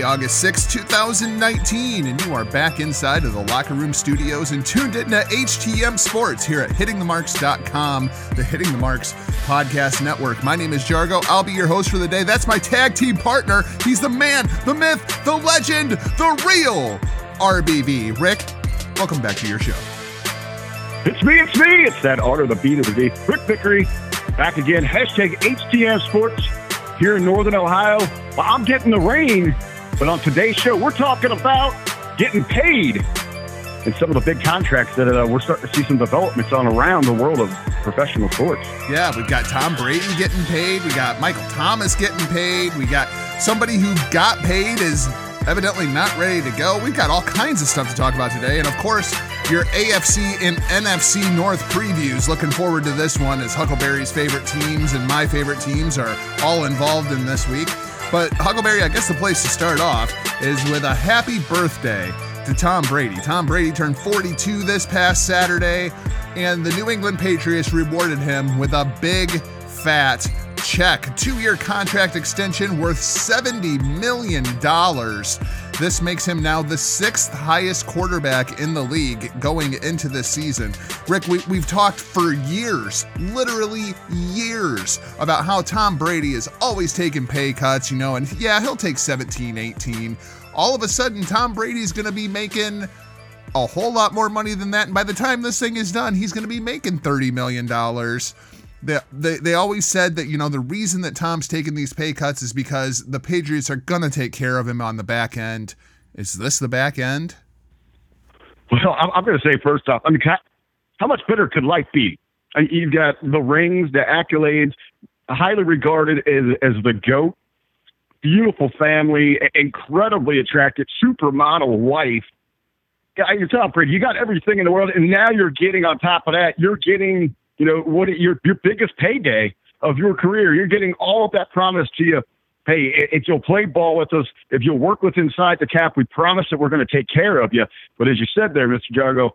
August sixth, 2019, and you are back inside of the locker room studios and tuned in to HTM Sports here at hittingthemarks.com, the Hitting the Marks podcast network. My name is Jargo. I'll be your host for the day. That's my tag team partner. He's the man, the myth, the legend, the real RBV. Rick, welcome back to your show. It's me, it's me. It's that order, the beat of the beat. Rick Vickery, back again. Hashtag HTM Sports here in Northern Ohio. Well, I'm getting the rain, but on today's show, we're talking about getting paid and some of the big contracts that uh, we're starting to see some developments on around the world of professional sports. Yeah, we've got Tom Brady getting paid. We got Michael Thomas getting paid. We got somebody who got paid is evidently not ready to go. We've got all kinds of stuff to talk about today. And of course, your AFC and NFC North previews. Looking forward to this one as Huckleberry's favorite teams and my favorite teams are all involved in this week. But Huckleberry, I guess the place to start off is with a happy birthday to Tom Brady. Tom Brady turned 42 this past Saturday, and the New England Patriots rewarded him with a big, fat check. Two year contract extension worth $70 million. This makes him now the sixth highest quarterback in the league going into this season. Rick, we, we've talked for years, literally years, about how Tom Brady is always taking pay cuts, you know, and yeah, he'll take 17, 18. All of a sudden, Tom Brady's going to be making a whole lot more money than that. And by the time this thing is done, he's going to be making $30 million. They, they, they always said that, you know, the reason that Tom's taking these pay cuts is because the Patriots are going to take care of him on the back end. Is this the back end? Well, I'm, I'm going to say first off, I mean, how, much better could life be? I you've got the rings, the accolades, highly regarded as, as the GOAT, beautiful family, incredibly attractive, supermodel wife. You're Tom Brady. You got everything in the world, and now you're getting on top of that. You're getting, you know, what your your biggest payday of your career. You're getting all of that promise to you. Hey, if you'll play ball with us, if you'll work with inside the cap, we promise that we're going to take care of you. But as you said there, Mr. Jargo,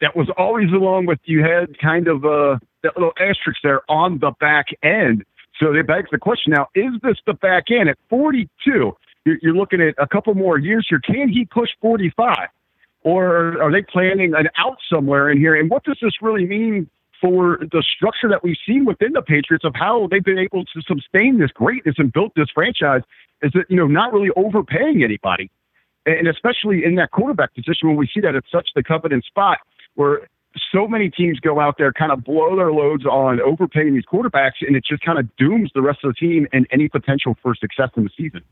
that was always along with you had kind of uh, that little asterisk there on the back end. So it begs the question now: Is this the back end at 42? You're, you're looking at a couple more years here. Can he push 45, or are they planning an out somewhere in here? And what does this really mean for the structure that we've seen within the Patriots of how they've been able to sustain this greatness and built this franchise? Is that you know not really overpaying anybody, and especially in that quarterback position when we see that it's such the coveted spot where so many teams go out there, kind of blow their loads on overpaying these quarterbacks, and it just kind of dooms the rest of the team and any potential for success in the season.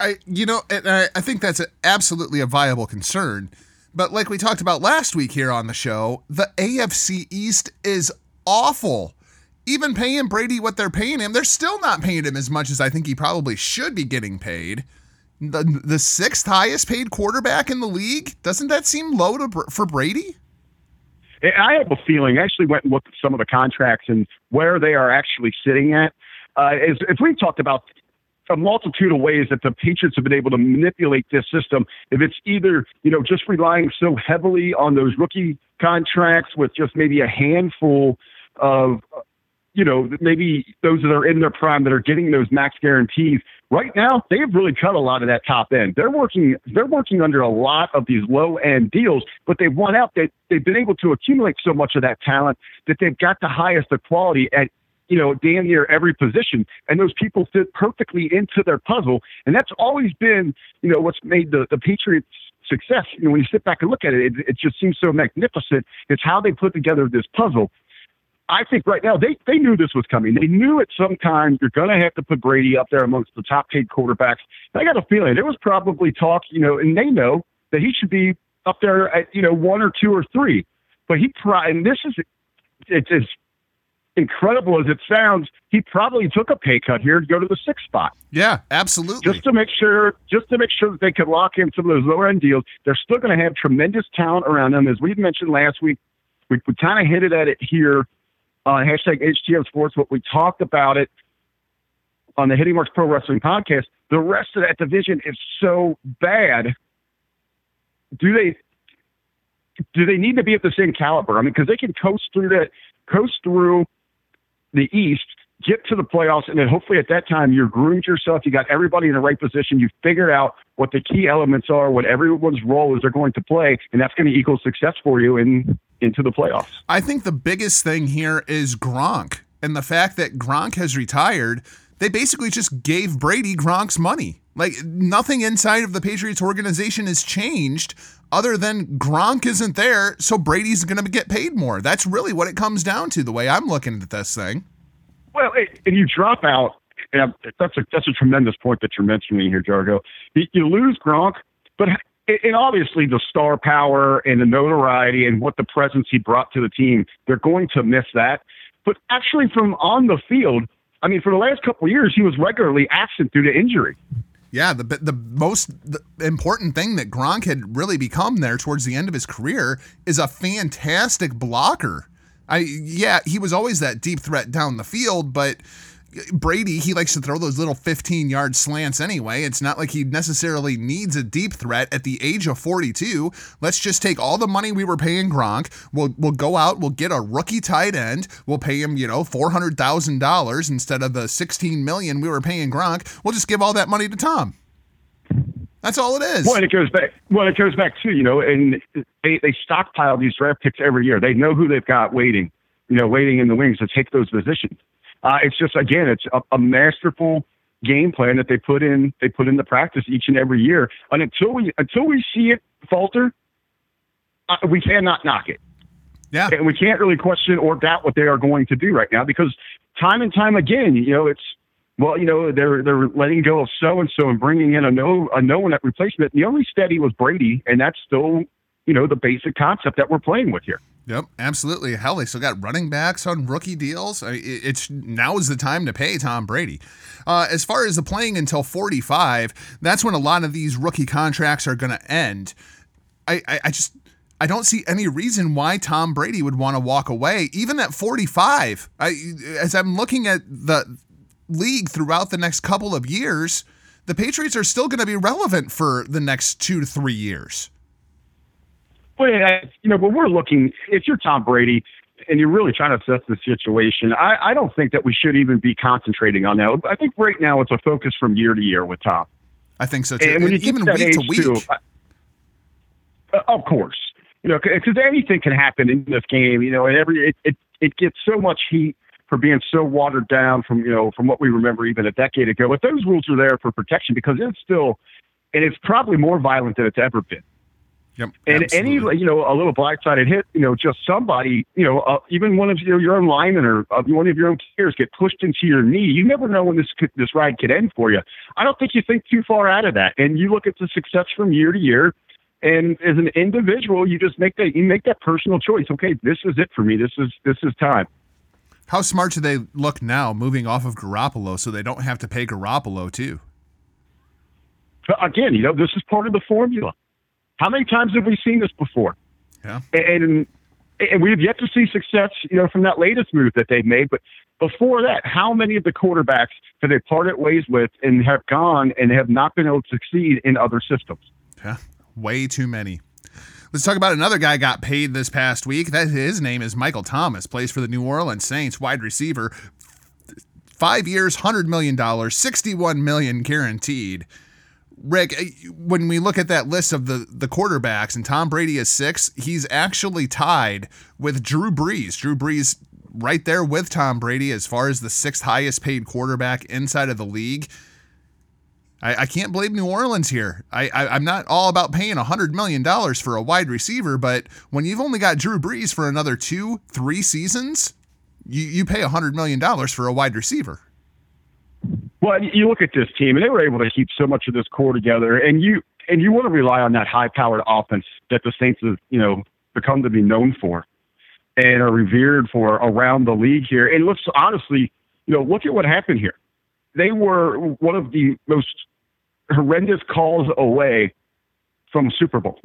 I, you know, I, I think that's absolutely a viable concern. But like we talked about last week here on the show, the AFC East is awful. Even paying Brady what they're paying him, they're still not paying him as much as I think he probably should be getting paid. The, the sixth highest paid quarterback in the league doesn't that seem low to, for Brady? I have a feeling. I actually went and looked at some of the contracts and where they are actually sitting at. Uh, as, as we've talked about a multitude of ways that the Patriots have been able to manipulate this system. If it's either, you know, just relying so heavily on those rookie contracts with just maybe a handful of, you know, maybe those that are in their prime that are getting those max guarantees. Right now, they've really cut a lot of that top end. They're working, they're working under a lot of these low end deals, but they've won out. They, they've been able to accumulate so much of that talent that they've got the highest of quality at you know, damn near every position. And those people fit perfectly into their puzzle. And that's always been, you know, what's made the, the Patriots success. You know, when you sit back and look at it, it, it just seems so magnificent. It's how they put together this puzzle. I think right now they, they knew this was coming. They knew at some time you're going to have to put Brady up there amongst the top paid quarterbacks. And I got a feeling there was probably talk, you know, and they know that he should be up there at, you know, one or two or three. But he, and this is, it's, it's incredible as it sounds, he probably took a pay cut here to go to the sixth spot. Yeah, absolutely. Just to make sure, just to make sure that they could lock in some of those lower end deals. They're still going to have tremendous talent around them, as we mentioned last week. We, we kind of hinted at it here on hashtag HTM Sports, but we talked about it on the Hitting Marks Pro Wrestling podcast. The rest of that division is so bad. Do they? Do they need to be at the same caliber? I mean, because they can coast through that, coast through the East, get to the playoffs, and then hopefully at that time you're groomed yourself. You got everybody in the right position. You've figured out what the key elements are, what everyone's role is they're going to play, and that's going to equal success for you in into the playoffs. I think the biggest thing here is Gronk and the fact that Gronk has retired. They basically just gave Brady Gronk's money. Like nothing inside of the Patriots organization has changed other than Gronk isn't there, so Brady's going to get paid more. That's really what it comes down to, the way I'm looking at this thing. Well, and you drop out, and that's a that's a tremendous point that you're mentioning here, Jargo. You lose Gronk, but and obviously the star power and the notoriety and what the presence he brought to the team, they're going to miss that. But actually, from on the field, I mean, for the last couple of years, he was regularly absent due to injury. Yeah, the the most important thing that Gronk had really become there towards the end of his career is a fantastic blocker. I yeah, he was always that deep threat down the field, but Brady, he likes to throw those little 15 yard slants anyway. It's not like he necessarily needs a deep threat at the age of 42. Let's just take all the money we were paying Gronk. We'll, we'll go out, we'll get a rookie tight end. We'll pay him, you know, $400,000 instead of the 16 million we were paying Gronk. We'll just give all that money to Tom. That's all it is. Well, and it goes back. Well, it goes back to you know, and they they stockpile these draft picks every year. They know who they've got waiting, you know, waiting in the wings to take those positions. Uh, it's just again, it's a, a masterful game plan that they put in. They put into practice each and every year. And until we until we see it falter, uh, we cannot knock it. Yeah, and we can't really question or doubt what they are going to do right now because time and time again, you know, it's well, you know, they're they're letting go of so and so and bringing in a no a no one at replacement. The only steady was Brady, and that's still you know the basic concept that we're playing with here. Yep, absolutely. Hell, they still got running backs on rookie deals. I mean, it's now is the time to pay Tom Brady. Uh, as far as the playing until 45, that's when a lot of these rookie contracts are going to end. I, I, I just I don't see any reason why Tom Brady would want to walk away, even at 45. I, as I'm looking at the league throughout the next couple of years, the Patriots are still going to be relevant for the next two to three years. Well, you know, but we're looking. If you're Tom Brady and you're really trying to assess the situation, I, I don't think that we should even be concentrating on that. I think right now it's a focus from year to year with Tom. I think so too. And when you even week to week. Too, uh, of course, you know, because anything can happen in this game. You know, and every it, it it gets so much heat for being so watered down from you know from what we remember even a decade ago. But those rules are there for protection because it's still, and it's probably more violent than it's ever been. Yep, and absolutely. any you know a little black-sided hit, you know, just somebody, you know, uh, even one of your, your own linemen or uh, one of your own players get pushed into your knee. You never know when this could, this ride could end for you. I don't think you think too far out of that, and you look at the success from year to year. And as an individual, you just make that you make that personal choice. Okay, this is it for me. This is this is time. How smart do they look now, moving off of Garoppolo, so they don't have to pay Garoppolo too? Again, you know, this is part of the formula. How many times have we seen this before? Yeah. And and we've yet to see success, you know, from that latest move that they've made. But before that, how many of the quarterbacks have they parted ways with and have gone and have not been able to succeed in other systems? Yeah, way too many. Let's talk about another guy got paid this past week. That his name is Michael Thomas, plays for the New Orleans Saints, wide receiver. Five years, hundred million dollars, sixty-one million guaranteed. Rick, eh, when we look at that list of the, the quarterbacks and Tom Brady is six, he's actually tied with Drew Brees. Drew Brees right there with Tom Brady as far as the sixth highest paid quarterback inside of the league. I, I can't blame New Orleans here. I, I, am not all about paying $100 million for a wide receiver, but when you've only got Drew Brees for another two, three seasons, you, you pay $100 million for a wide receiver. Well, you look at this team, and they were able to keep so much of this core together, and you and you want to rely on that high-powered offense that the Saints have, you know, become to be known for. and are revered for around the league here. And let's honestly, you know, look at what happened here. They were one of the most horrendous calls away from Super Bowl.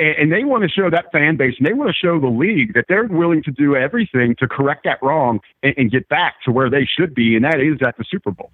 And, they want to show that fan base and they want to show the league that they're willing to do everything to correct that wrong and, and get back to where they should be, and that is at the Super Bowl.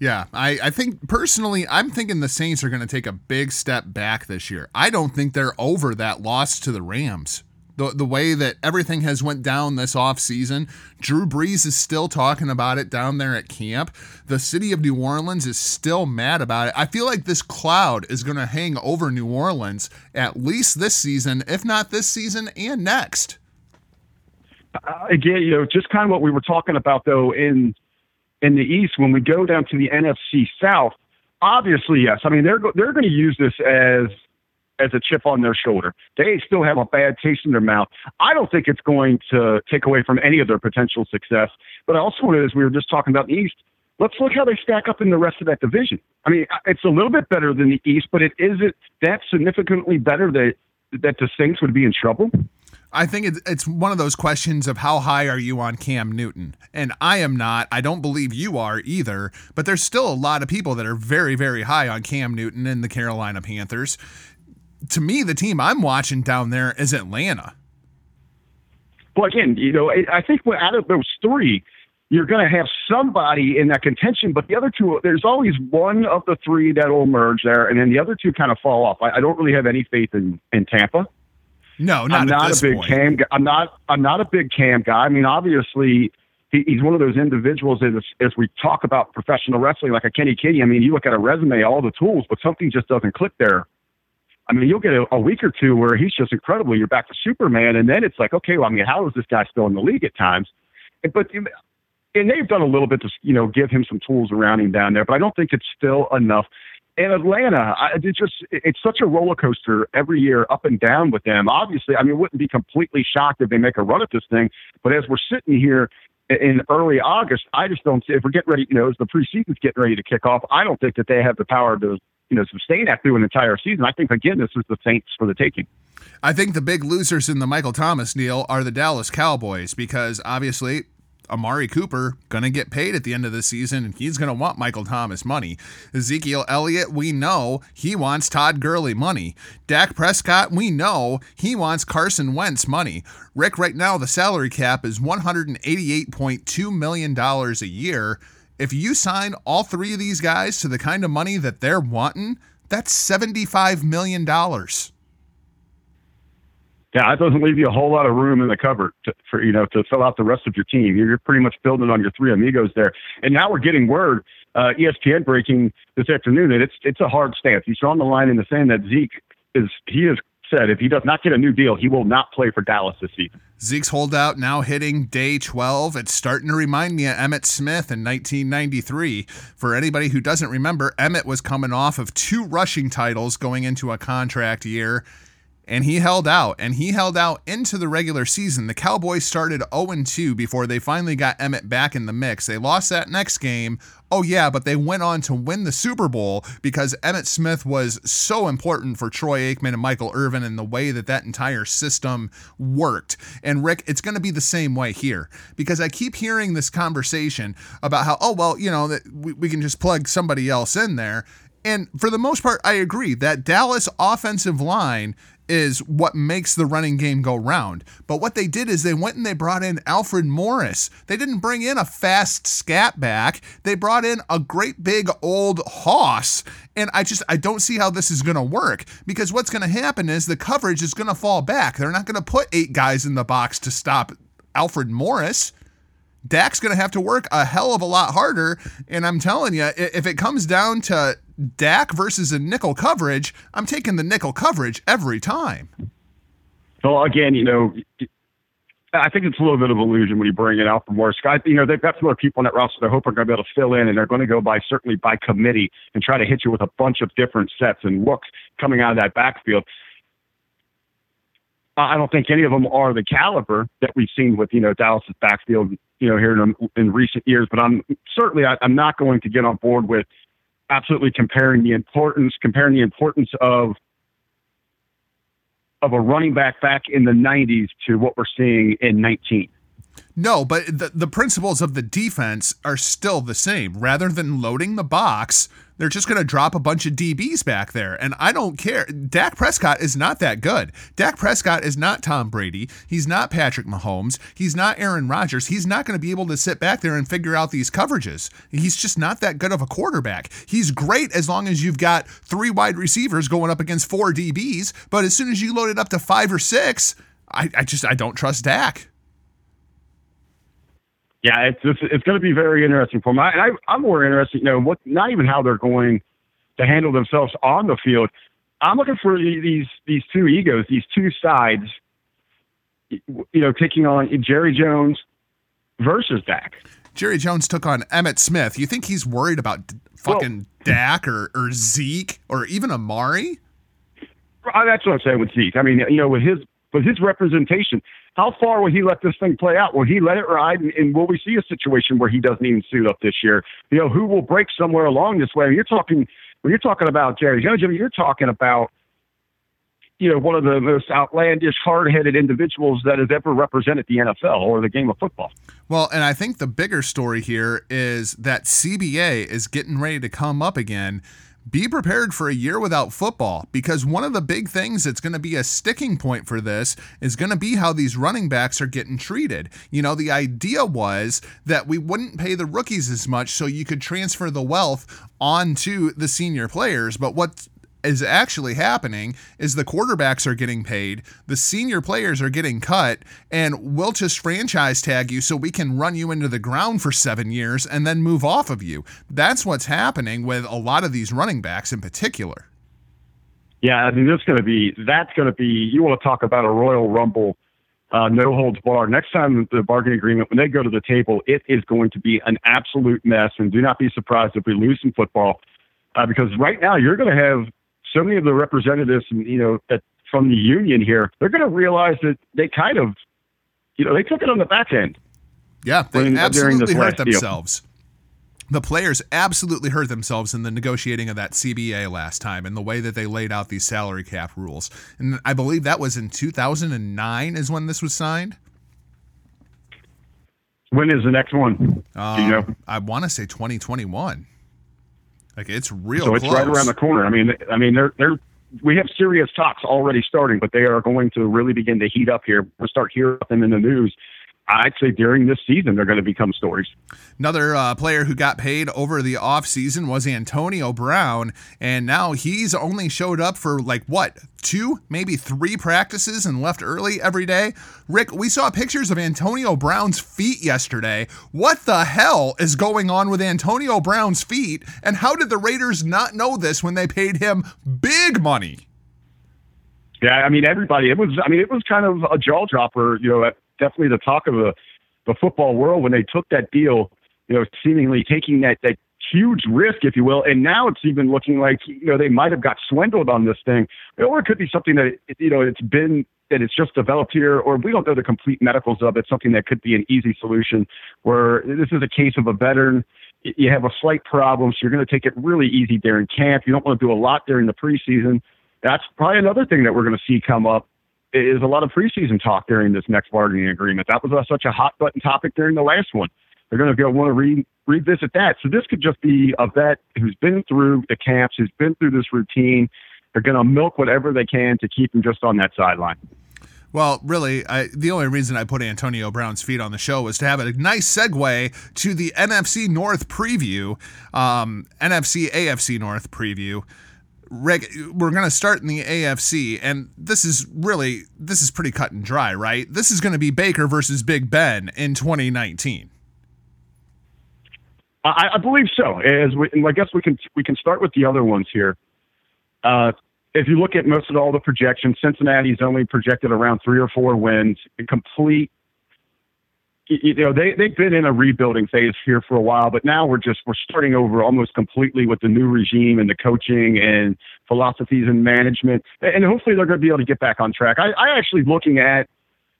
Yeah, I, I think personally, I'm thinking the Saints are going to take a big step back this year. I don't think they're over that loss to the Rams the the way that everything has went down this offseason. Drew Brees is still talking about it down there at camp. The city of New Orleans is still mad about it. I feel like this cloud is going to hang over New Orleans at least this season, if not this season and next. Uh, again, you know, just kind of what we were talking about though in in the East when we go down to the NFC South. Obviously, yes. I mean, they're they're going to use this as as a chip on their shoulder. They still have a bad taste in their mouth. I don't think it's going to take away from any of their potential success. But I also wanted, as we were just talking about the East, let's look how they stack up in the rest of that division. I mean, it's a little bit better than the East, but it isn't that significantly better that that the Saints would be in trouble. I think it's one of those questions of how high are you on Cam Newton? And I am not. I don't believe you are either. But there's still a lot of people that are very, very high on Cam Newton and the Carolina Panthers to me, the team I'm watching down there is Atlanta. Well, again, you know, I think out of those three, you're going to have somebody in that contention, but the other two, there's always one of the three that will emerge there, and then the other two kind of fall off. I, I don't really have any faith in in Tampa. No, not I'm not a big point. Cam. I'm not. I'm not a big Cam guy. I mean, obviously, he, he's one of those individuals as as we talk about professional wrestling, like a Kenny Kitty. I mean, you look at a resume, all the tools, but something just doesn't click there I mean, you'll get a, a week or two where he's just incredible. You're back to Superman, and then it's like, okay, well, I mean, how is this guy still in the league at times? But and they've done a little bit to you know give him some tools around him down there, but I don't think it's still enough. In Atlanta, I, it's just it's such a roller coaster every year, up and down with them. Obviously, I mean, wouldn't be completely shocked if they make a run at this thing. But as we're sitting here in early August, I just don't see if we're getting ready. You know, as the preseason's getting ready to kick off, I don't think that they have the power to you know sustain that through an entire season. I think again this is the Saints for the taking. I think the big losers in the Michael Thomas deal are the Dallas Cowboys because obviously Amari Cooper gonna get paid at the end of the season, and he's gonna want Michael Thomas money. Ezekiel Elliott, we know he wants Todd Gurley money. Dak Prescott, we know he wants Carson Wentz money. Rick, right now the salary cap is one hundred and eighty-eight point two million dollars a year. If you sign all three of these guys to the kind of money that they're wanting, that's $75 million. Yeah, that doesn't leave you a whole lot of room in the cupboard to, for you know to fill out the rest of your team. You're pretty much building on your three amigos there. And now we're getting word, uh, ESPN breaking this afternoon that it's it's a hard stance. He's drawn the line in the sand that Zeke is he is said if he does not get a new deal, he will not play for Dallas this season. Zeke's holdout now hitting day 12. It's starting to remind me of Emmitt Smith in 1993. For anybody who doesn't remember, Emmitt was coming off of two rushing titles going into a contract year and he held out and he held out into the regular season. The Cowboys started 0 2 before they finally got Emmitt back in the mix. They lost that next game. Oh, yeah, but they went on to win the Super Bowl because Emmitt Smith was so important for Troy Aikman and Michael Irvin and the way that that entire system worked. And Rick, it's going to be the same way here because I keep hearing this conversation about how, oh, well, you know, that we, we can just plug somebody else in there. And for the most part, I agree that Dallas offensive line is what makes the running game go round. But what they did is they went and they brought in Alfred Morris. They didn't bring in a fast scat back. They brought in a great big old hoss. And I just I don't see how this is going to work because what's going to happen is the coverage is going to fall back. They're not going to put eight guys in the box to stop Alfred Morris. Dak's going to have to work a hell of a lot harder. And I'm telling you, if it comes down to Dak versus a nickel coverage, I'm taking the nickel coverage every time. Well, again, you know, I think it's a little bit of illusion when you bring it out from Morris. I, you know, they've got some other people on that roster they hope are going to be able to fill in, and they're going to go by certainly by committee and try to hit you with a bunch of different sets and looks coming out of that backfield. I don't think any of them are the caliber that we've seen with you know Dallas's backfield, you know, here in, in recent years. But I'm certainly I, I'm not going to get on board with absolutely comparing the importance, comparing the importance of of a running back back in the 90s to what we're seeing in 19. No, but the, the principles of the defense are still the same. Rather than loading the box, they're just going to drop a bunch of DBs back there. And I don't care. Dak Prescott is not that good. Dak Prescott is not Tom Brady. He's not Patrick Mahomes. He's not Aaron Rodgers. He's not going to be able to sit back there and figure out these coverages. He's just not that good of a quarterback. He's great as long as you've got three wide receivers going up against four DBs. But as soon as you load it up to five or six, I, I just I don't trust Dak. Yeah, it's it's, it's going to be very interesting for me. And I, I'm more interested, you know, what not even how they're going to handle themselves on the field. I'm looking for these these two egos, these two sides, you know, taking on Jerry Jones versus Dak. Jerry Jones took on Emmitt Smith. You think he's worried about fucking well, Dak or, or Zeke or even Amari? That's what I'm saying with Zeke. I mean, you know, with his with his representation, how far will he let this thing play out? Will he let it ride? And, and will we see a situation where he doesn't even suit up this year? You know, who will break somewhere along this way? You're talking when you're talking about Jerry Jones. I mean, you're talking about you know one of the most outlandish, hard-headed individuals that has ever represented the NFL or the game of football. Well, and I think the bigger story here is that CBA is getting ready to come up again be prepared for a year without football because one of the big things that's going to be a sticking point for this is going to be how these running backs are getting treated. You know, the idea was that we wouldn't pay the rookies as much so you could transfer the wealth onto the senior players, but what is actually happening is the quarterbacks are getting paid, the senior players are getting cut, and we'll just franchise tag you so we can run you into the ground for seven years and then move off of you. That's what's happening with a lot of these running backs in particular. Yeah, I mean, that's going to be that's going to be. You want to talk about a Royal Rumble, uh, no holds bar. Next time the bargaining agreement, when they go to the table, it is going to be an absolute mess. And do not be surprised if we lose some football, uh, because right now you're going to have so many of the representatives, you know, that from the union here, they're going to realize that they kind of, you know, they took it on the back end. Yeah, they when, absolutely hurt themselves. Deal. The players absolutely hurt themselves in the negotiating of that CBA last time and the way that they laid out these salary cap rules. And I believe that was in 2009 is when this was signed. When is the next one? Um, you know? I want to say 2021. Like it's real. So it's close. right around the corner. I mean, I mean, they're they're we have serious talks already starting, but they are going to really begin to heat up here. We'll start hearing them in the news I'd say during this season they're going to become stories. Another uh, player who got paid over the offseason was Antonio Brown, and now he's only showed up for like what, two, maybe three practices and left early every day. Rick, we saw pictures of Antonio Brown's feet yesterday. What the hell is going on with Antonio Brown's feet, and how did the Raiders not know this when they paid him big money? Yeah, I mean everybody. It was. I mean it was kind of a jaw dropper. You know, definitely the talk of the the football world when they took that deal. You know, seemingly taking that that huge risk, if you will, and now it's even looking like you know they might have got swindled on this thing, or it could be something that you know it's been that it's just developed here, or we don't know the complete medicals of it. Something that could be an easy solution, where this is a case of a veteran. You have a slight problem, so you're going to take it really easy during camp. You don't want to do a lot during the preseason. That's probably another thing that we're going to see come up is a lot of preseason talk during this next bargaining agreement. That was such a hot button topic during the last one. They're going to go want to re- revisit that. So this could just be a vet who's been through the camps, who's been through this routine. They're going to milk whatever they can to keep him just on that sideline. Well, really, I, the only reason I put Antonio Brown's feet on the show was to have a nice segue to the NFC North preview, um, NFC AFC North preview reg- we're going to start in the AFC, and this is really this is pretty cut and dry, right? This is going to be Baker versus Big Ben in 2019. I, I believe so. As we, I guess we can we can start with the other ones here. Uh, if you look at most of all the projections, Cincinnati's only projected around three or four wins, A complete you know they they've been in a rebuilding phase here for a while, but now we're just we're starting over almost completely with the new regime and the coaching and philosophies and management, and hopefully they're going to be able to get back on track. I, I actually looking at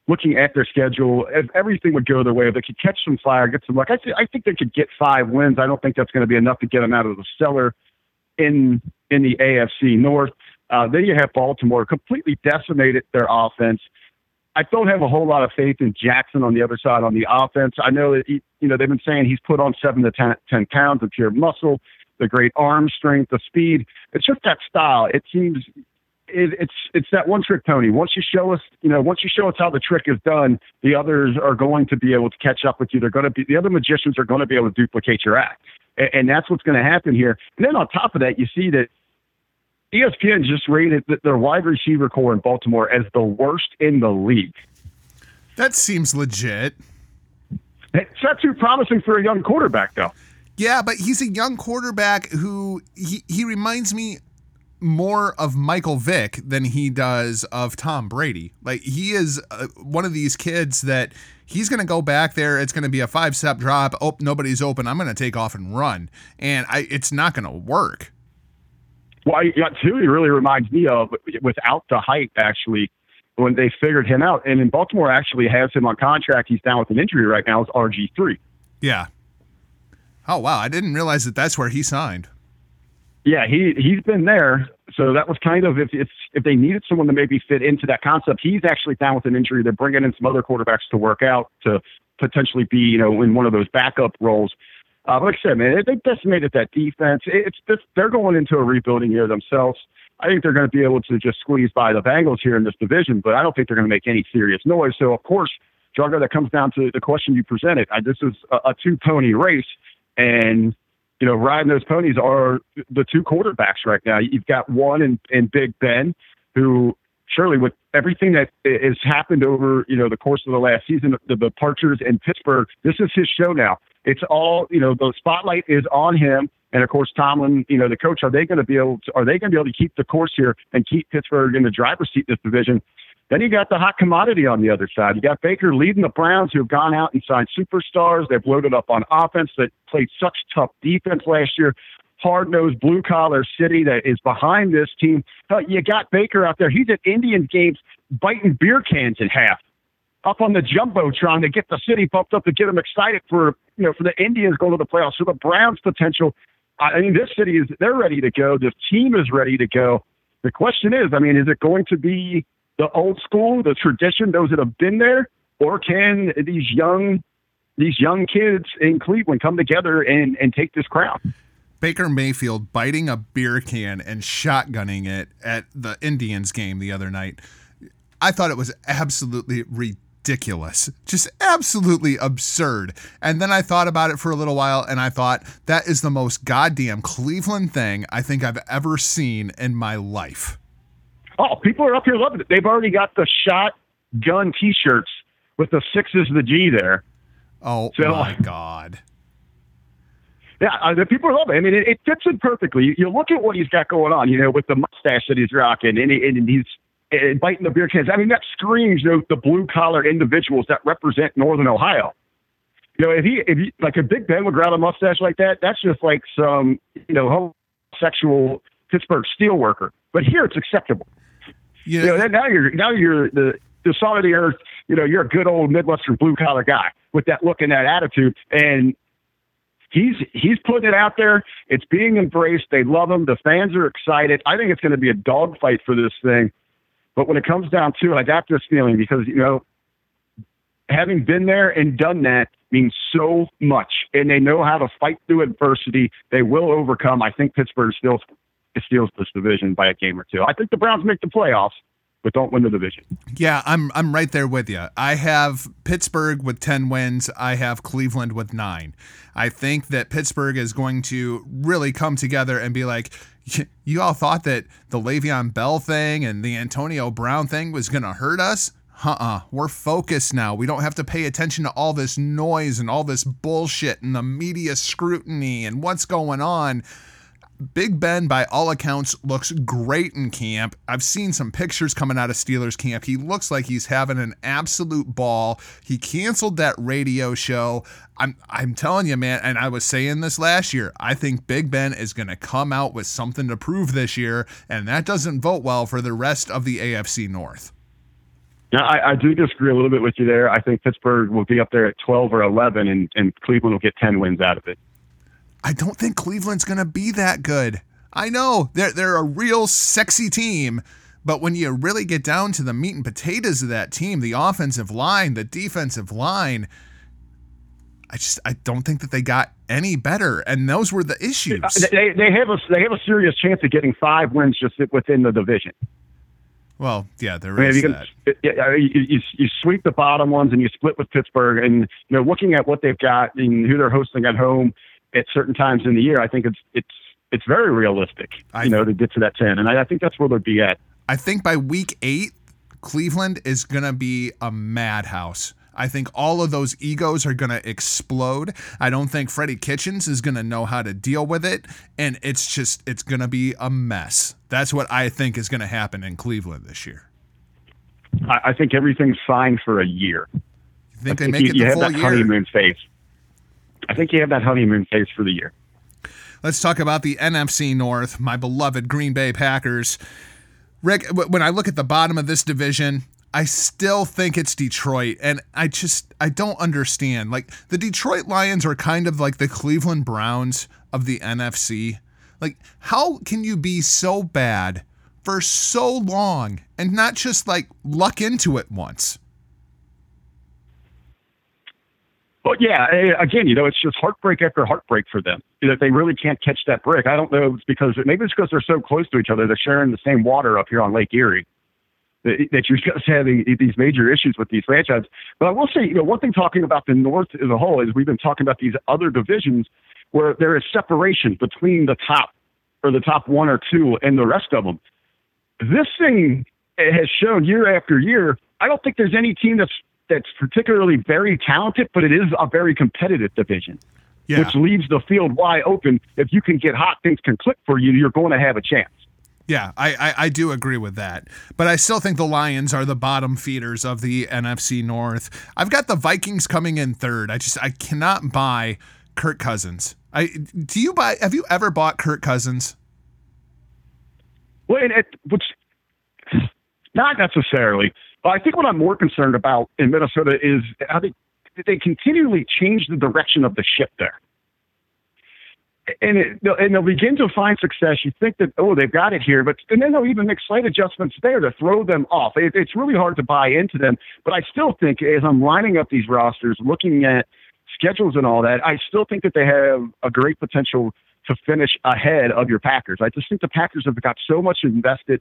looking at their schedule, if everything would go their way, if they could catch some fire, get some luck, I, th- I think they could get five wins. I don't think that's going to be enough to get them out of the cellar in in the AFC North. Uh, then you have Baltimore completely decimated their offense. I don't have a whole lot of faith in Jackson on the other side on the offense. I know that he, you know they've been saying he's put on seven to ten, 10 pounds of pure muscle, the great arm strength, the speed. It's just that style. It seems it, it's it's that one trick pony. Once you show us, you know, once you show us how the trick is done, the others are going to be able to catch up with you. They're going to be the other magicians are going to be able to duplicate your act, and, and that's what's going to happen here. And then on top of that, you see that ESPN just rated their wide receiver core in Baltimore as the worst in the league. That seems legit. It's not too promising for a young quarterback, though. Yeah, but he's a young quarterback who he, he reminds me more of Michael Vick than he does of Tom Brady. Like he is uh, one of these kids that he's going to go back there. It's going to be a five step drop. Oh, nobody's open. I'm going to take off and run, and I, it's not going to work. Well, yeah, too, he really reminds me of without the height, actually, when they figured him out. And in Baltimore, actually has him on contract. He's down with an injury right now. Is RG three. Yeah. Oh wow, I didn't realize that that's where he signed. Yeah, he he's been there. So that was kind of if if if they needed someone to maybe fit into that concept, he's actually down with an injury. They're bringing in some other quarterbacks to work out to potentially be you know in one of those backup roles. Uh, like I said, man, they decimated that defense. It's just, they're going into a rebuilding year themselves. I think they're going to be able to just squeeze by the Bengals here in this division, but I don't think they're going to make any serious noise. So, of course, Jugger, that comes down to the question you presented. I, this is a, a two pony race, and you know, riding those ponies are the two quarterbacks right now. You've got one in, in Big Ben, who surely with everything that has happened over you know the course of the last season, the departures in Pittsburgh, this is his show now. It's all you know. The spotlight is on him, and of course Tomlin, you know, the coach. Are they going to be able? To, are they going to be able to keep the course here and keep Pittsburgh in the driver's seat this division? Then you got the hot commodity on the other side. You got Baker leading the Browns, who have gone out and signed superstars. They've loaded up on offense that played such tough defense last year. Hard nosed blue collar city that is behind this team. You got Baker out there. He's at Indian games biting beer cans in half up on the jumbotron to get the city pumped up to get them excited for you know for the Indians going to the playoffs. So the Browns' potential. I mean, this city is they're ready to go. This team is ready to go. The question is, I mean, is it going to be the old school, the tradition, those that have been there, or can these young these young kids in Cleveland come together and and take this crown? Baker Mayfield biting a beer can and shotgunning it at the Indians game the other night. I thought it was absolutely ridiculous ridiculous, just absolutely absurd. And then I thought about it for a little while and I thought, that is the most goddamn Cleveland thing I think I've ever seen in my life. Oh, people are up here loving it. They've already got the shotgun t shirts with the sixes the G there. Oh, so, my God. Yeah, uh, the people are loving it. I mean, it, it fits in perfectly. You, you, look at what he's got going on, you know, with the mustache that he's rocking, and, he, and he's and biting the beer cans. I mean, that screams you know, the blue collar individuals that represent Northern Ohio. You know, if he, if he, like a Big Ben would grab a mustache like that, that's just like some, you know, homosexual Pittsburgh steel worker. But here it's acceptable. Yeah. You know, now you're, now you're the, the salt of the earth, you know, you're a good old Midwestern blue collar guy with that look and that attitude. And he's he's putting it out there. It's being embraced. They love him. The fans are excited. I think it's going to be a dogfight for this thing. But when it comes down to it, I got this feeling because, you know, having been there and done that means so much. And they know how to fight through adversity. They will overcome. I think Pittsburgh steals, steals this division by a game or two. I think the Browns make the playoffs but don't win the division. Yeah, I'm I'm right there with you. I have Pittsburgh with 10 wins, I have Cleveland with 9. I think that Pittsburgh is going to really come together and be like you all thought that the Le'Veon Bell thing and the Antonio Brown thing was going to hurt us? Uh-uh. We're focused now. We don't have to pay attention to all this noise and all this bullshit and the media scrutiny and what's going on. Big Ben, by all accounts, looks great in camp. I've seen some pictures coming out of Steelers camp. He looks like he's having an absolute ball. He canceled that radio show. I'm I'm telling you, man, and I was saying this last year. I think Big Ben is going to come out with something to prove this year, and that doesn't vote well for the rest of the AFC North. Now, I, I do disagree a little bit with you there. I think Pittsburgh will be up there at 12 or 11, and, and Cleveland will get 10 wins out of it. I don't think Cleveland's going to be that good. I know they're they're a real sexy team, but when you really get down to the meat and potatoes of that team, the offensive line, the defensive line, I just I don't think that they got any better, and those were the uh, issues. They, they have a they have a serious chance of getting five wins just within the division. Well, yeah, there I mean, is you, that. can, you, you, you sweep the bottom ones and you split with Pittsburgh, and you know, looking at what they've got and who they're hosting at home at certain times in the year, I think it's it's it's very realistic, I- you know, to get to that ten, and I, I think that's where they'll be at. I think by week eight, Cleveland is going to be a madhouse. I think all of those egos are going to explode. I don't think Freddie Kitchens is going to know how to deal with it. And it's just, it's going to be a mess. That's what I think is going to happen in Cleveland this year. I, I think everything's fine for a year. You think I they think make you, it you the have that year? honeymoon phase. I think you have that honeymoon phase for the year. Let's talk about the NFC North, my beloved Green Bay Packers. Rick, when I look at the bottom of this division, I still think it's Detroit, and I just I don't understand. Like the Detroit Lions are kind of like the Cleveland Browns of the NFC. Like how can you be so bad for so long and not just like luck into it once? But yeah, again, you know, it's just heartbreak after heartbreak for them. You know, they really can't catch that break. I don't know it's because maybe it's because they're so close to each other. They're sharing the same water up here on Lake Erie. That that you're just having these major issues with these franchises. But I will say, you know, one thing talking about the North as a whole is we've been talking about these other divisions where there is separation between the top or the top one or two and the rest of them. This thing has shown year after year. I don't think there's any team that's that's particularly very talented, but it is a very competitive division, Yeah. which leaves the field wide open. If you can get hot, things can click for you. You're going to have a chance. Yeah, I, I, I do agree with that. But I still think the Lions are the bottom feeders of the NFC North. I've got the Vikings coming in third. I just I cannot buy Kirk Cousins. I do you buy have you ever bought Kirk Cousins? Well, it, which not necessarily. I think what I'm more concerned about in Minnesota is how they they continually change the direction of the ship there. And, it, and they'll begin to find success. You think that oh they've got it here, but and then they'll even make slight adjustments there to throw them off. It, it's really hard to buy into them. But I still think as I'm lining up these rosters, looking at schedules and all that, I still think that they have a great potential to finish ahead of your Packers. I just think the Packers have got so much invested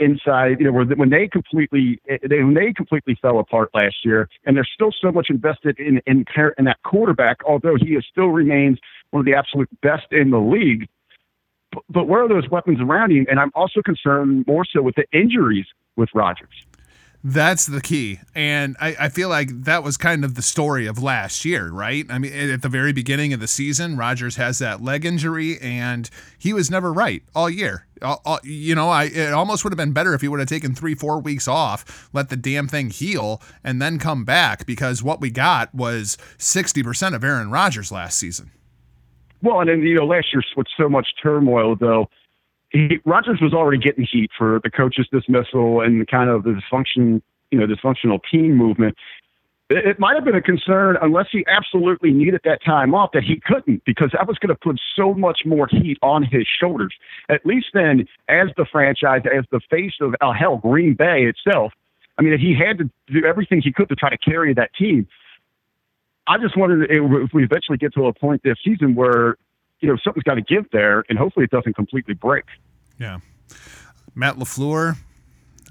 inside, you know, where when they completely eh, they when they completely fell apart last year, and there's still so much invested in in, in that quarterback, although he is still remains one of the absolute best in the league. But, but where are those weapons around him? And I'm also concerned more so with the injuries with Rodgers. That's the key. And I, I feel like that was kind of the story of last year, right? I mean, at the very beginning of the season, Rodgers has that leg injury and he was never right all year. All- all- you know, I it almost would have been better if he would have taken three, four weeks off, let the damn thing heal, and then come back because what we got was 60% of Aaron Rodgers last season. Well, and then you know, last year with so much turmoil, though, he, Rodgers was already getting heat for the coach's dismissal and kind of the dysfunction, you know, dysfunctional team movement. It, it might have been a concern unless he absolutely needed that time off that he couldn't because that was going to put so much more heat on his shoulders. At least then, as the franchise, as the face of uh, hell, Green Bay itself. I mean, he had to do everything he could to try to carry that team. I just wondered if we eventually get to a point this season where, you know, something's got to give there, and hopefully it doesn't completely break. Yeah. Matt LaFleur,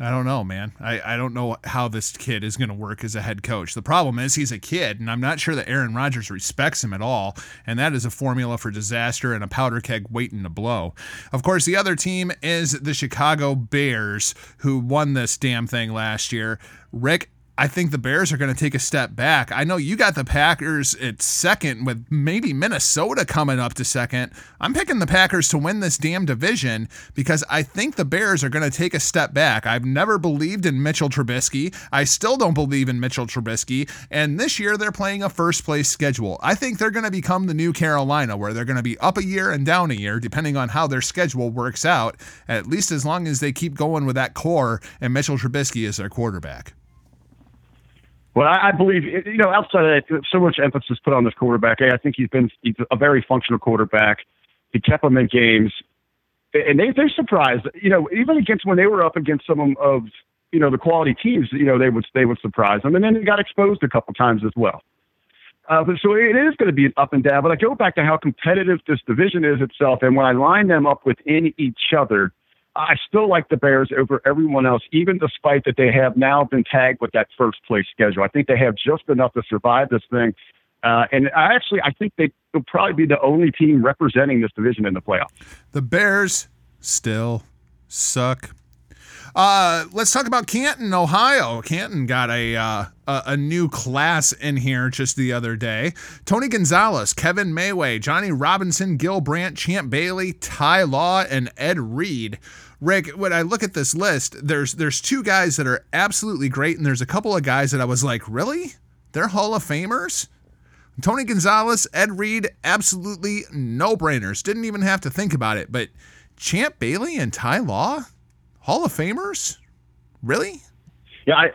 I don't know, man. I, I don't know how this kid is going to work as a head coach. The problem is he's a kid, and I'm not sure that Aaron Rodgers respects him at all. And that is a formula for disaster and a powder keg waiting to blow. Of course, the other team is the Chicago Bears, who won this damn thing last year. Rick, I think the Bears are going to take a step back. I know you got the Packers at second with maybe Minnesota coming up to second. I'm picking the Packers to win this damn division because I think the Bears are going to take a step back. I've never believed in Mitchell Trubisky. I still don't believe in Mitchell Trubisky. And this year they're playing a first place schedule. I think they're going to become the new Carolina where they're going to be up a year and down a year depending on how their schedule works out, at least as long as they keep going with that core and Mitchell Trubisky is their quarterback. Well, I, I believe you know. Outside of that, so much emphasis put on this quarterback. I think he's been he's a very functional quarterback. He kept them in games. and they they're surprised. You know, even against when they were up against some of you know the quality teams, you know they would they would surprise them, and then they got exposed a couple times as well. Uh, but so it is going to be an up and down. But I go back to how competitive this division is itself, and when I line them up within each other, I still like the Bears over everyone else, even despite that they have now been tagged with that first place schedule. I think they have just enough to survive this thing. Uh, and I actually, I think they will probably be the only team representing this division in the playoffs. The Bears still suck. Uh, let's talk about Canton, Ohio. Canton got a, uh, a, a new class in here just the other day. Tony Gonzalez, Kevin Mawae, Johnny Robinson, Gil Brandt, Champ Bailey, Ty Law, and Ed Reed. Rick, when I look at this list, there's there's two guys that are absolutely great, and there's a couple of guys that I was like, really? They're Hall of Famers? Tony Gonzalez, Ed Reed, absolutely no brainers. Didn't even have to think about it. But Champ Bailey and Ty Law, Hall of Famers? Really? Yeah, I,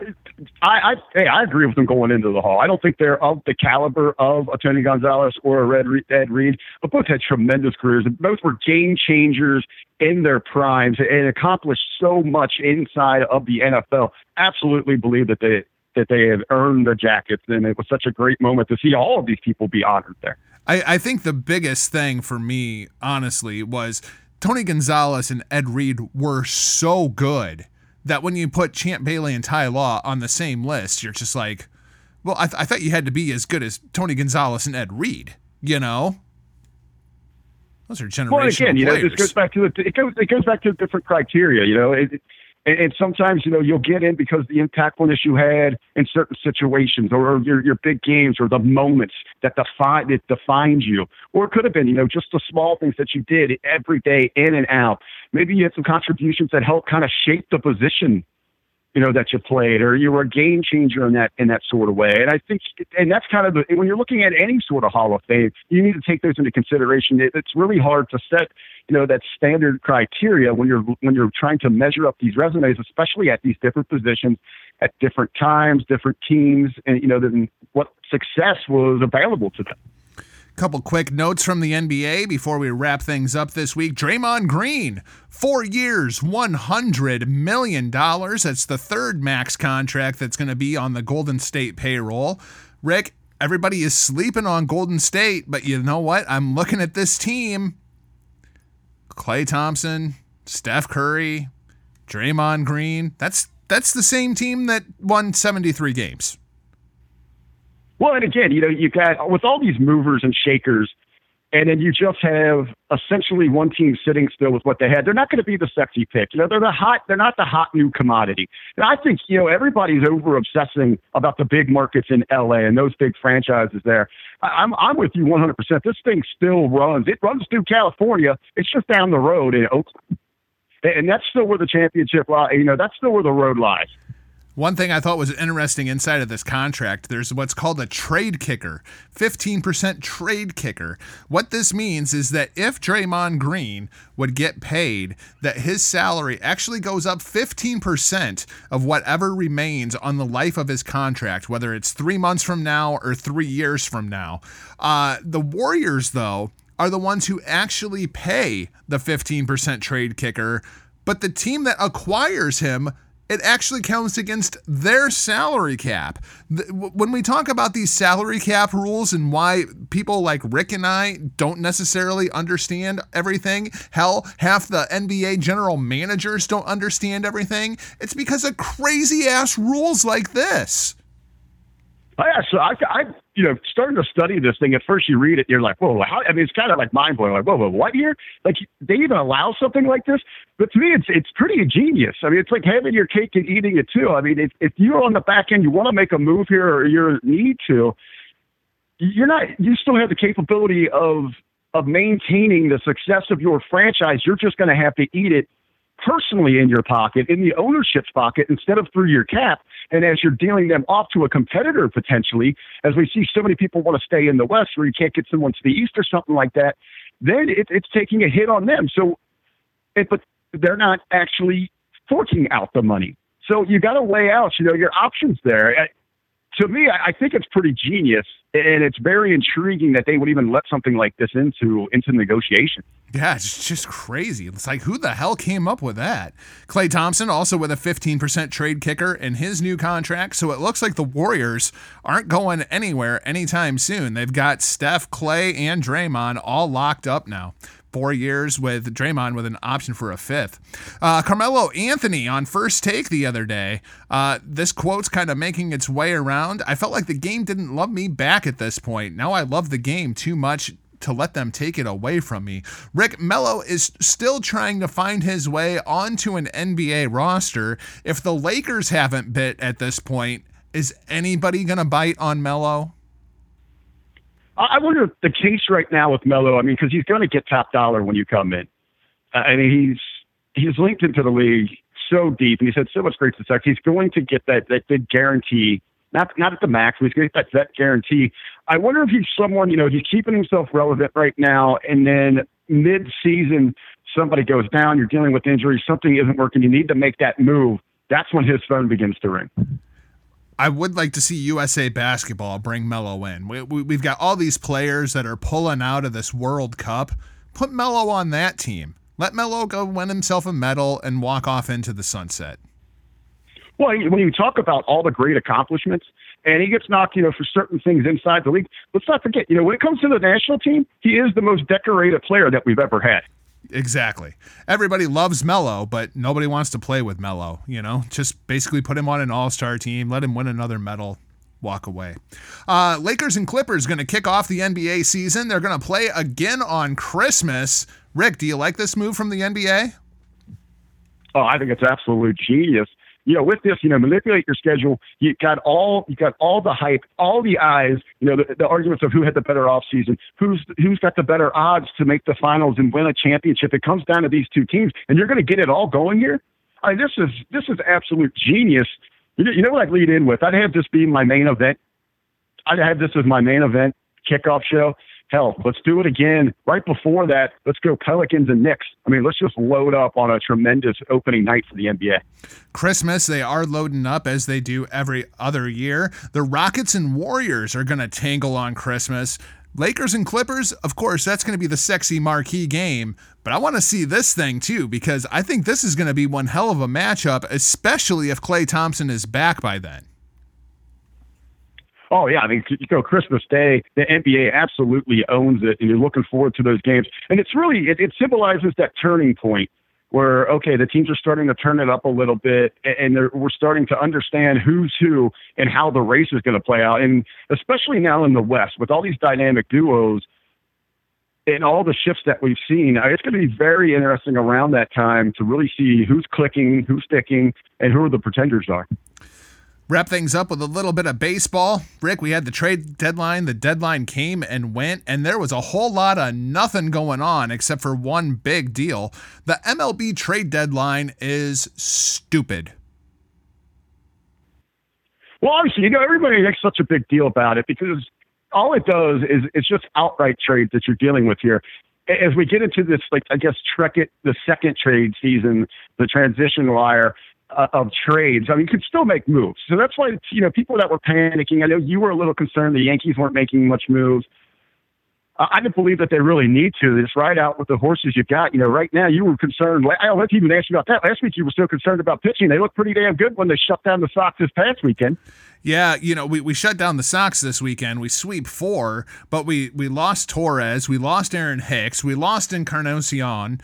I, I, hey, I agree with them going into the Hall. I don't think they're of the caliber of a Tony Gonzalez or a Red Ed Reed, but both had tremendous careers. and Both were game changers in their primes and accomplished so much inside of the NFL. Absolutely believe that they that they have earned the jackets, and it was such a great moment to see all of these people be honored there. I, I think the biggest thing for me, honestly, was Tony Gonzalez and Ed Reed were so good that when you put Champ Bailey and Ty Law on the same list, you're just like, well, I, th- I thought you had to be as good as Tony Gonzalez and Ed Reed, you know? Those are generational well, again, you players. know, this goes back to the, it goes it goes back to different criteria. You know, it, and, and sometimes, you know, you'll get in because the impactfulness you had in certain situations or your, your big games or the moments that define, that defined you. Or it could have been, you know, just the small things that you did every day in and out. Maybe you had some contributions that helped kind of shape the position you know that you played or you were a game changer in that in that sort of way. And i think and that's kind of the when you're looking at any sort of hall of fame you need to take those into consideration. It, it's really hard to set you know that standard criteria when you're when you're trying to measure up these resumes especially at these different positions at different times different teams and you know then what success was available to them Couple quick notes from the NBA before we wrap things up this week. Draymond Green, four years, $100 million. That's the third max contract that's going to be on the Golden State payroll. Rick, everybody is sleeping on Golden State, but you know what? I'm looking at this team Klay Thompson, Steph Curry, Draymond Green. That's that's the same team that won 73 games. Well, and again, you know, you got with all these movers and shakers, and then you just have essentially one team sitting still with what they had. They're not going to be the sexy pick. You know, they're the hot. They're not the hot new commodity. And I think you know everybody's over obsessing about the big markets in LA and those big franchises there. I'm I'm with you 100. percent This thing still runs. It runs through California. It's just down the road in Oakland, and that's still where the championship. You know, that's still where the road lies. One thing I thought was interesting inside of this contract, there's what's called a trade kicker, 15% trade kicker. What this means is that if Draymond Green would get paid, that his salary actually goes up 15% of whatever remains on the life of his contract, whether it's three months from now or three years from now. Uh, the Warriors, though, are the ones who actually pay the 15% trade kicker, but the team that acquires him it actually counts against their salary cap. When we talk about these salary cap rules and why people like Rick and I don't necessarily understand everything, hell, half the NBA general managers don't understand everything, it's because of crazy ass rules like this. Oh, yeah, so I, I, you know, starting to study this thing. At first, you read it, you're like, "Whoa!" How, I mean, it's kind of like mind blowing. Like, "Whoa, whoa, what here?" Like, they even allow something like this. But to me, it's it's pretty ingenious. I mean, it's like having your cake and eating it too. I mean, if if you're on the back end, you want to make a move here, or you need to, you're not. You still have the capability of of maintaining the success of your franchise. You're just going to have to eat it personally in your pocket, in the ownership's pocket, instead of through your cap. And as you're dealing them off to a competitor potentially, as we see so many people want to stay in the West where you can't get someone to the East or something like that, then it, it's taking a hit on them. So, it, but they're not actually forking out the money. So you got to weigh out, you know, your options there. To me, I, I think it's pretty genius, and it's very intriguing that they would even let something like this into into negotiation. Yeah, it's just crazy. It's like who the hell came up with that? Klay Thompson also with a 15% trade kicker in his new contract, so it looks like the Warriors aren't going anywhere anytime soon. They've got Steph, Klay, and Draymond all locked up now four years with Draymond with an option for a fifth. Uh, Carmelo Anthony on first take the other day. Uh, this quote's kind of making its way around. I felt like the game didn't love me back at this point. Now I love the game too much to let them take it away from me. Rick Melo is still trying to find his way onto an NBA roster. If the Lakers haven't bit at this point, is anybody going to bite on Melo? I wonder the case right now with Melo. I mean, because he's going to get top dollar when you come in. Uh, I mean, he's he's linked into the league so deep, and he's had so much great success. He's going to get that that big guarantee. Not not at the max, but he's going to get that vet guarantee. I wonder if he's someone you know he's keeping himself relevant right now, and then mid season somebody goes down, you're dealing with injuries, something isn't working, you need to make that move. That's when his phone begins to ring. I would like to see USA basketball bring Melo in. We, we, have got all these players that are pulling out of this World Cup. Put Melo on that team. Let Melo go win himself a medal and walk off into the sunset. Well, when you talk about all the great accomplishments, and he gets knocked, you know, for certain things inside the league, let's not forget, you know, when it comes to the national team, he is the most decorated player that we've ever had. Exactly. Everybody loves Melo, but nobody wants to play with Melo. You know, just basically put him on an All Star team, let him win another medal, walk away. Uh, Lakers and Clippers going to kick off the NBA season. They're going to play again on Christmas. Rick, do you like this move from the NBA? Oh, I think it's absolute genius you know, with this, you know, manipulate your schedule. You got all you got all the hype, all the eyes. You know, the, the arguments of who had the better off season, who's who's got the better odds to make the finals and win a championship. It comes down to these two teams, and you're going to get it all going here. I mean, this is this is absolute genius. You know, you know what I'd lead in with? I'd have this be my main event. I'd have this as my main event kickoff show. Hell, let's do it again. Right before that, let's go Pelicans and Knicks. I mean, let's just load up on a tremendous opening night for the NBA. Christmas, they are loading up as they do every other year. The Rockets and Warriors are going to tangle on Christmas. Lakers and Clippers, of course, that's going to be the sexy marquee game. But I want to see this thing too, because I think this is going to be one hell of a matchup, especially if Klay Thompson is back by then. Oh yeah, I mean, you know, Christmas Day, the NBA absolutely owns it, and you're looking forward to those games. And it's really it, it symbolizes that turning point where okay, the teams are starting to turn it up a little bit, and we're starting to understand who's who and how the race is going to play out. And especially now in the West, with all these dynamic duos and all the shifts that we've seen, uh, it's going to be very interesting around that time to really see who's clicking, who's sticking, and who the pretenders are. Wrap things up with a little bit of baseball. Rick, we had the trade deadline. The deadline came and went, and there was a whole lot of nothing going on except for one big deal. The MLB trade deadline is stupid. Well, obviously, you know, everybody makes such a big deal about it because all it does is it's just outright trades that you're dealing with here. As we get into this, like I guess, trek it the second trade season, the transition wire, uh, of trades. I mean, you could still make moves. So that's why, you know, people that were panicking, I know you were a little concerned the Yankees weren't making much moves. I didn't believe that they really need to. Just ride out with the horses you've got. You know, right now you were concerned. I don't even ask you about that. Last week you were still concerned about pitching. They looked pretty damn good when they shut down the Sox this past weekend. Yeah, you know, we, we shut down the Sox this weekend. We sweep four, but we, we lost Torres. We lost Aaron Hicks. We lost Encarnacion.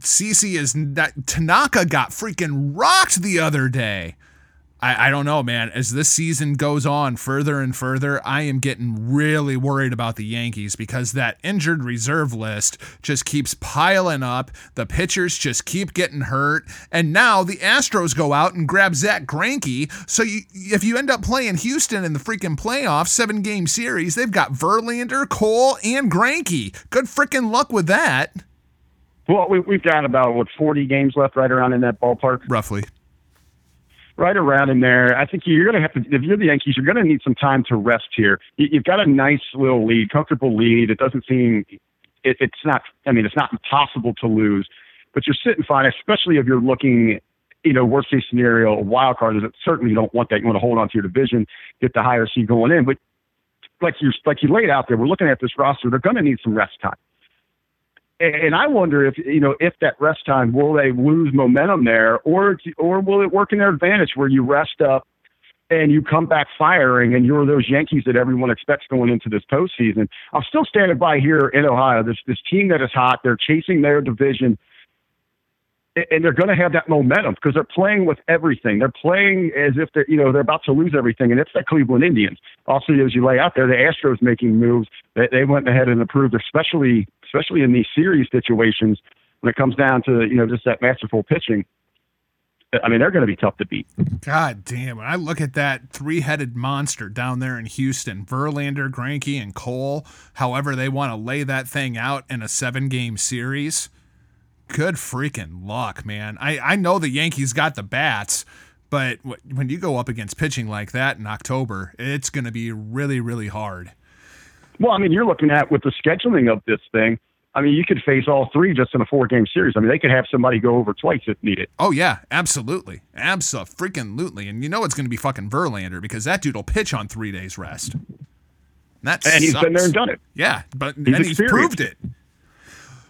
CC is that Tanaka got freaking rocked the other day. I, I don't know, man. As this season goes on further and further, I am getting really worried about the Yankees because that injured reserve list just keeps piling up. The pitchers just keep getting hurt. And now the Astros go out and grab Zach Greinke. So you, if you end up playing Houston in the freaking playoffs, seven game series, they've got Verlander, Cole, and Greinke. Good freaking luck with that. Well, we, we've got about what 40 games left, right around in that ballpark, roughly. Right around in there. I think you're going to have to. If you're the Yankees, you're going to need some time to rest here. You, you've got a nice little lead, comfortable lead. It doesn't seem. It, it's not. I mean, it's not impossible to lose, but you're sitting fine, especially if you're looking you know, worst case scenario, a wild card is that certainly you don't want that. You want to hold on to your division, get the higher seed going in. But like you like you laid out there, we're looking at this roster. They're going to need some rest time. And I wonder if you know if that rest time will they lose momentum there, or or will it work in their advantage where you rest up and you come back firing, and you're those Yankees that everyone expects going into this postseason. I'm still standing by here in Ohio. This this team that is hot. They're chasing their division and they're going to have that momentum because they're playing with everything. They're playing as if they're, you know, they're about to lose everything, and it's the Cleveland Indians. Also, as you lay out there, the Astros making moves. They, they went ahead and improved, especially especially in these series situations when it comes down to you know just that masterful pitching. I mean, they're going to be tough to beat. God damn! When I look at that three-headed monster down there in Houston, Verlander, Greinke, and Cole, however they want to lay that thing out in a seven-game series good freaking luck, man. I, I know the Yankees got the bats, but when you go up against pitching like that in October, it's going to be really, really hard. Well, I mean, you're looking at with the scheduling of this thing. I mean, you could face all three just in a four game series. I mean, they could have somebody go over twice if needed. Oh, yeah, absolutely. Absolutely. Freaking Absolutely. And you know it's going to be fucking Verlander because that dude will pitch on three days rest. That and he's been there and done it. Yeah, but he's and he's proved it.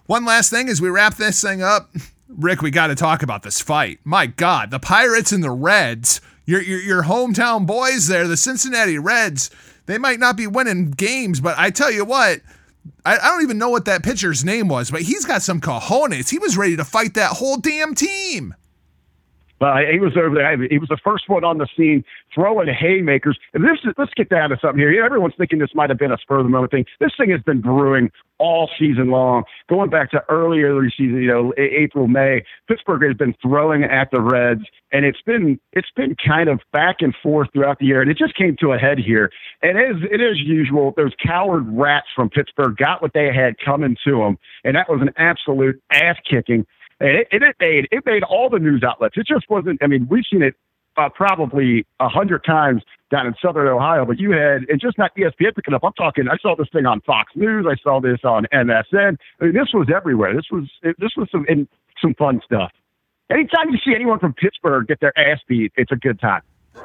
One last thing as we wrap this thing up, Rick, we got to talk about this fight. My God, the Pirates and the Reds, your, your, your hometown boys there, the Cincinnati Reds, they might not be winning games, but I tell you what, I, I don't even know what that pitcher's name was, but he's got some cojones. He was ready to fight that whole damn team. Uh, he was over there. He was the first one on the scene throwing haymakers. And this is, let's get down to something here. Everyone's thinking this might have been a spur of the moment thing. This thing has been brewing all season long, going back to earlier season, you know, April, May. Pittsburgh has been throwing at the Reds, and it's been it's been kind of back and forth throughout the year, and it just came to a head here. And as it is usual, those coward rats from Pittsburgh got what they had coming to them, and that was an absolute ass kicking. And it, it, made it made all the news outlets. It just wasn't. I mean, we've seen it uh, probably a hundred times down in Southern Ohio, but you had and just not ESPN picking up. I'm talking. I saw this thing on Fox News. I saw this on MSN. I mean, this was everywhere. This was this was some some fun stuff. Anytime you see anyone from Pittsburgh get their ass beat, it's a good time.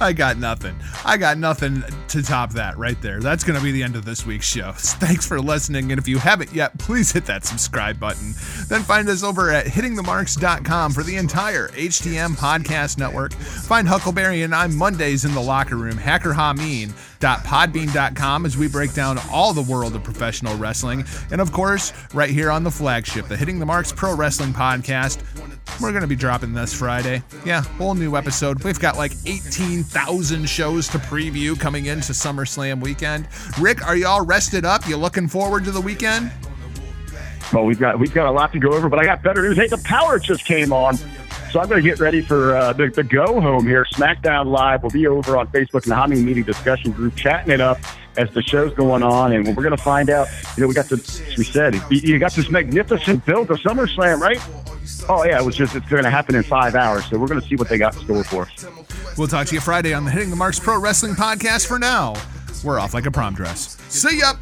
I got nothing. I got nothing to top that right there. That's going to be the end of this week's show. Thanks for listening. And if you haven't yet, please hit that subscribe button. Then find us over at hittingthemarks.com for the entire HTM podcast network. Find Huckleberry and I Mondays in the locker room, Hacker Hameen www.podbean.com as we break down all the world of professional wrestling. And of course, right here on the flagship, the Hitting the Marks Pro Wrestling Podcast. We're going to be dropping this Friday. Yeah, whole new episode. We've got like 18,000 shows to preview coming into SummerSlam weekend. Rick, are you all rested up? You looking forward to the weekend? Well, we've got we've got a lot to go over, but I got better news. Hey, the power just came on. So I'm going to get ready for uh, the, the go home here. SmackDown Live will be over on Facebook and the Hami Media discussion group, chatting it up as the show's going on, and we're going to find out. You know, we got this. We said you got this magnificent build of SummerSlam, right? Oh yeah, it was just it's going to happen in five hours. So we're going to see what they got in store for us. We'll talk to you Friday on the Hitting the Marks Pro Wrestling Podcast. For now, we're off like a prom dress. See ya.